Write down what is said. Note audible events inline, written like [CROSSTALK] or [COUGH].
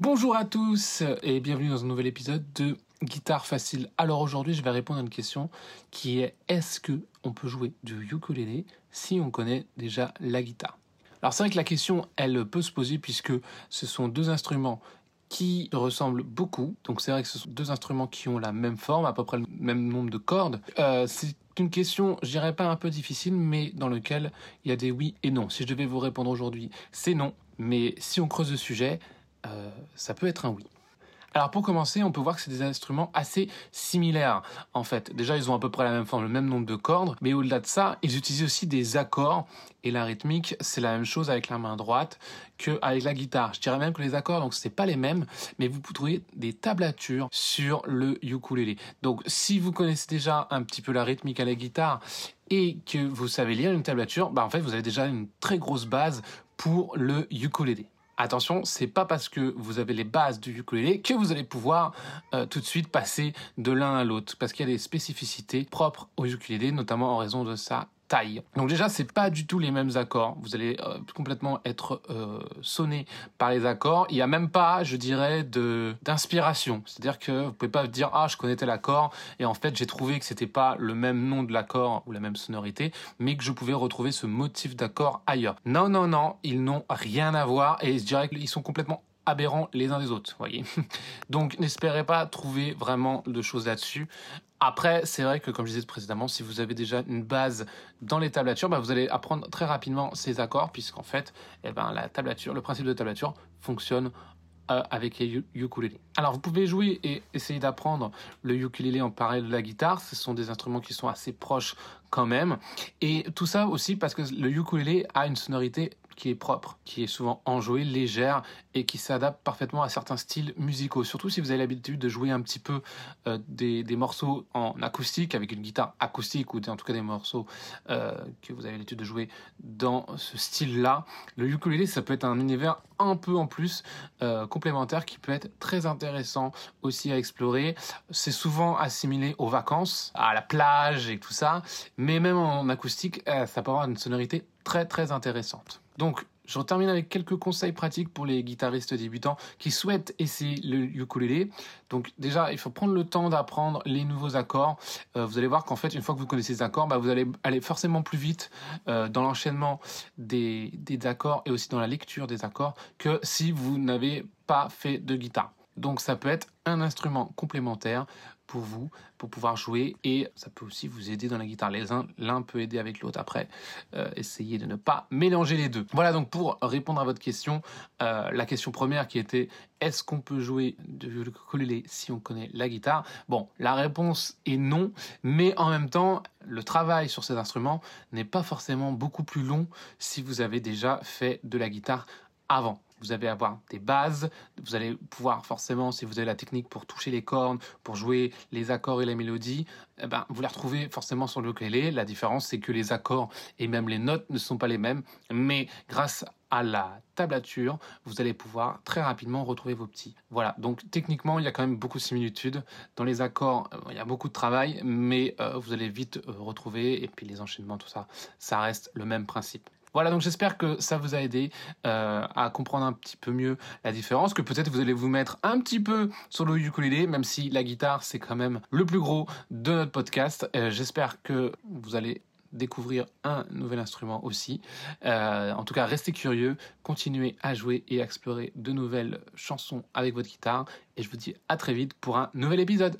Bonjour à tous et bienvenue dans un nouvel épisode de Guitare facile. Alors aujourd'hui, je vais répondre à une question qui est est-ce que on peut jouer du ukulélé si on connaît déjà la guitare? Alors c'est vrai que la question, elle peut se poser puisque ce sont deux instruments qui ressemblent beaucoup. Donc c'est vrai que ce sont deux instruments qui ont la même forme, à peu près le même nombre de cordes. Euh, c'est une question, je dirais pas un peu difficile, mais dans lequel il y a des oui et non. Si je devais vous répondre aujourd'hui, c'est non. Mais si on creuse le sujet, euh, ça peut être un oui. Alors pour commencer, on peut voir que c'est des instruments assez similaires en fait. Déjà, ils ont à peu près la même forme, le même nombre de cordes, mais au-delà de ça, ils utilisent aussi des accords et la rythmique, c'est la même chose avec la main droite qu'avec la guitare. Je dirais même que les accords, donc c'est pas les mêmes, mais vous trouver des tablatures sur le ukulélé. Donc si vous connaissez déjà un petit peu la rythmique à la guitare et que vous savez lire une tablature, bah en fait vous avez déjà une très grosse base pour le ukulélé. Attention, c'est pas parce que vous avez les bases du ukulélé que vous allez pouvoir euh, tout de suite passer de l'un à l'autre, parce qu'il y a des spécificités propres au ukulélé, notamment en raison de sa Donc déjà, c'est pas du tout les mêmes accords. Vous allez euh, complètement être euh, sonné par les accords. Il y a même pas, je dirais, de d'inspiration. C'est-à-dire que vous pouvez pas dire ah je connais tel accord et en fait j'ai trouvé que c'était pas le même nom de l'accord ou la même sonorité, mais que je pouvais retrouver ce motif d'accord ailleurs. Non non non, ils n'ont rien à voir et je dirais qu'ils sont complètement aberrants les uns des autres, voyez. [LAUGHS] Donc n'espérez pas trouver vraiment de choses là-dessus. Après, c'est vrai que comme je disais précédemment, si vous avez déjà une base dans les tablatures, bah, vous allez apprendre très rapidement ces accords, puisqu'en fait, eh ben, la tablature, le principe de tablature fonctionne euh, avec les ukulélés. Alors vous pouvez jouer et essayer d'apprendre le ukulélé en parallèle de la guitare. Ce sont des instruments qui sont assez proches quand même. Et tout ça aussi parce que le ukulélé a une sonorité qui est propre, qui est souvent enjouée, légère et qui s'adapte parfaitement à certains styles musicaux. Surtout si vous avez l'habitude de jouer un petit peu euh, des, morceaux en acoustique avec une guitare acoustique ou en tout cas des morceaux euh, que vous avez l'habitude de jouer dans ce style-là. Le ukulélé, ça peut être un univers un peu en plus euh, complémentaire qui peut être très intéressant aussi à explorer. C'est souvent assimilé aux vacances, à la plage et tout ça, mais même en acoustique, ça peut avoir une sonorité très très intéressante. Donc, je termine avec quelques conseils pratiques pour les guitaristes débutants qui souhaitent essayer le ukulélé. Donc déjà, il faut prendre le temps d'apprendre les nouveaux accords. Euh, vous allez voir qu'en fait, une fois que vous connaissez les accords, bah, vous allez aller forcément plus vite euh, dans l'enchaînement des, des accords et aussi dans la lecture des accords que si vous n'avez pas fait de guitare. Donc ça peut être instrument complémentaire pour vous, pour pouvoir jouer, et ça peut aussi vous aider dans la guitare. Les uns, l'un peut aider avec l'autre. Après, euh, essayez de ne pas mélanger les deux. Voilà donc pour répondre à votre question, euh, la question première qui était est-ce qu'on peut jouer du ukulélé si on connaît la guitare? Bon, la réponse est non, mais en même temps, le travail sur ces instruments n'est pas forcément beaucoup plus long si vous avez déjà fait de la guitare avant vous allez avoir des bases, vous allez pouvoir forcément, si vous avez la technique pour toucher les cordes, pour jouer les accords et les mélodies, eh ben, vous les retrouvez forcément sur le ukulélé. La différence, c'est que les accords et même les notes ne sont pas les mêmes, mais grâce à la tablature, vous allez pouvoir très rapidement retrouver vos petits. Voilà, donc techniquement, il y a quand même beaucoup de similitudes. Dans les accords, euh, il y a beaucoup de travail, mais euh, vous allez vite euh, retrouver, et puis les enchaînements, tout ça, ça reste le même principe. Voilà, donc j'espère que ça vous a aidé euh, à comprendre un petit peu mieux la différence, que peut-être vous allez vous mettre un petit peu sur le ukulélé, même si la guitare c'est quand même le plus gros de notre podcast. Euh, j'espère que vous allez découvrir un nouvel instrument aussi. Euh, en tout cas, restez curieux, continuez à jouer et à explorer de nouvelles chansons avec votre guitare. Et je vous dis à très vite pour un nouvel épisode.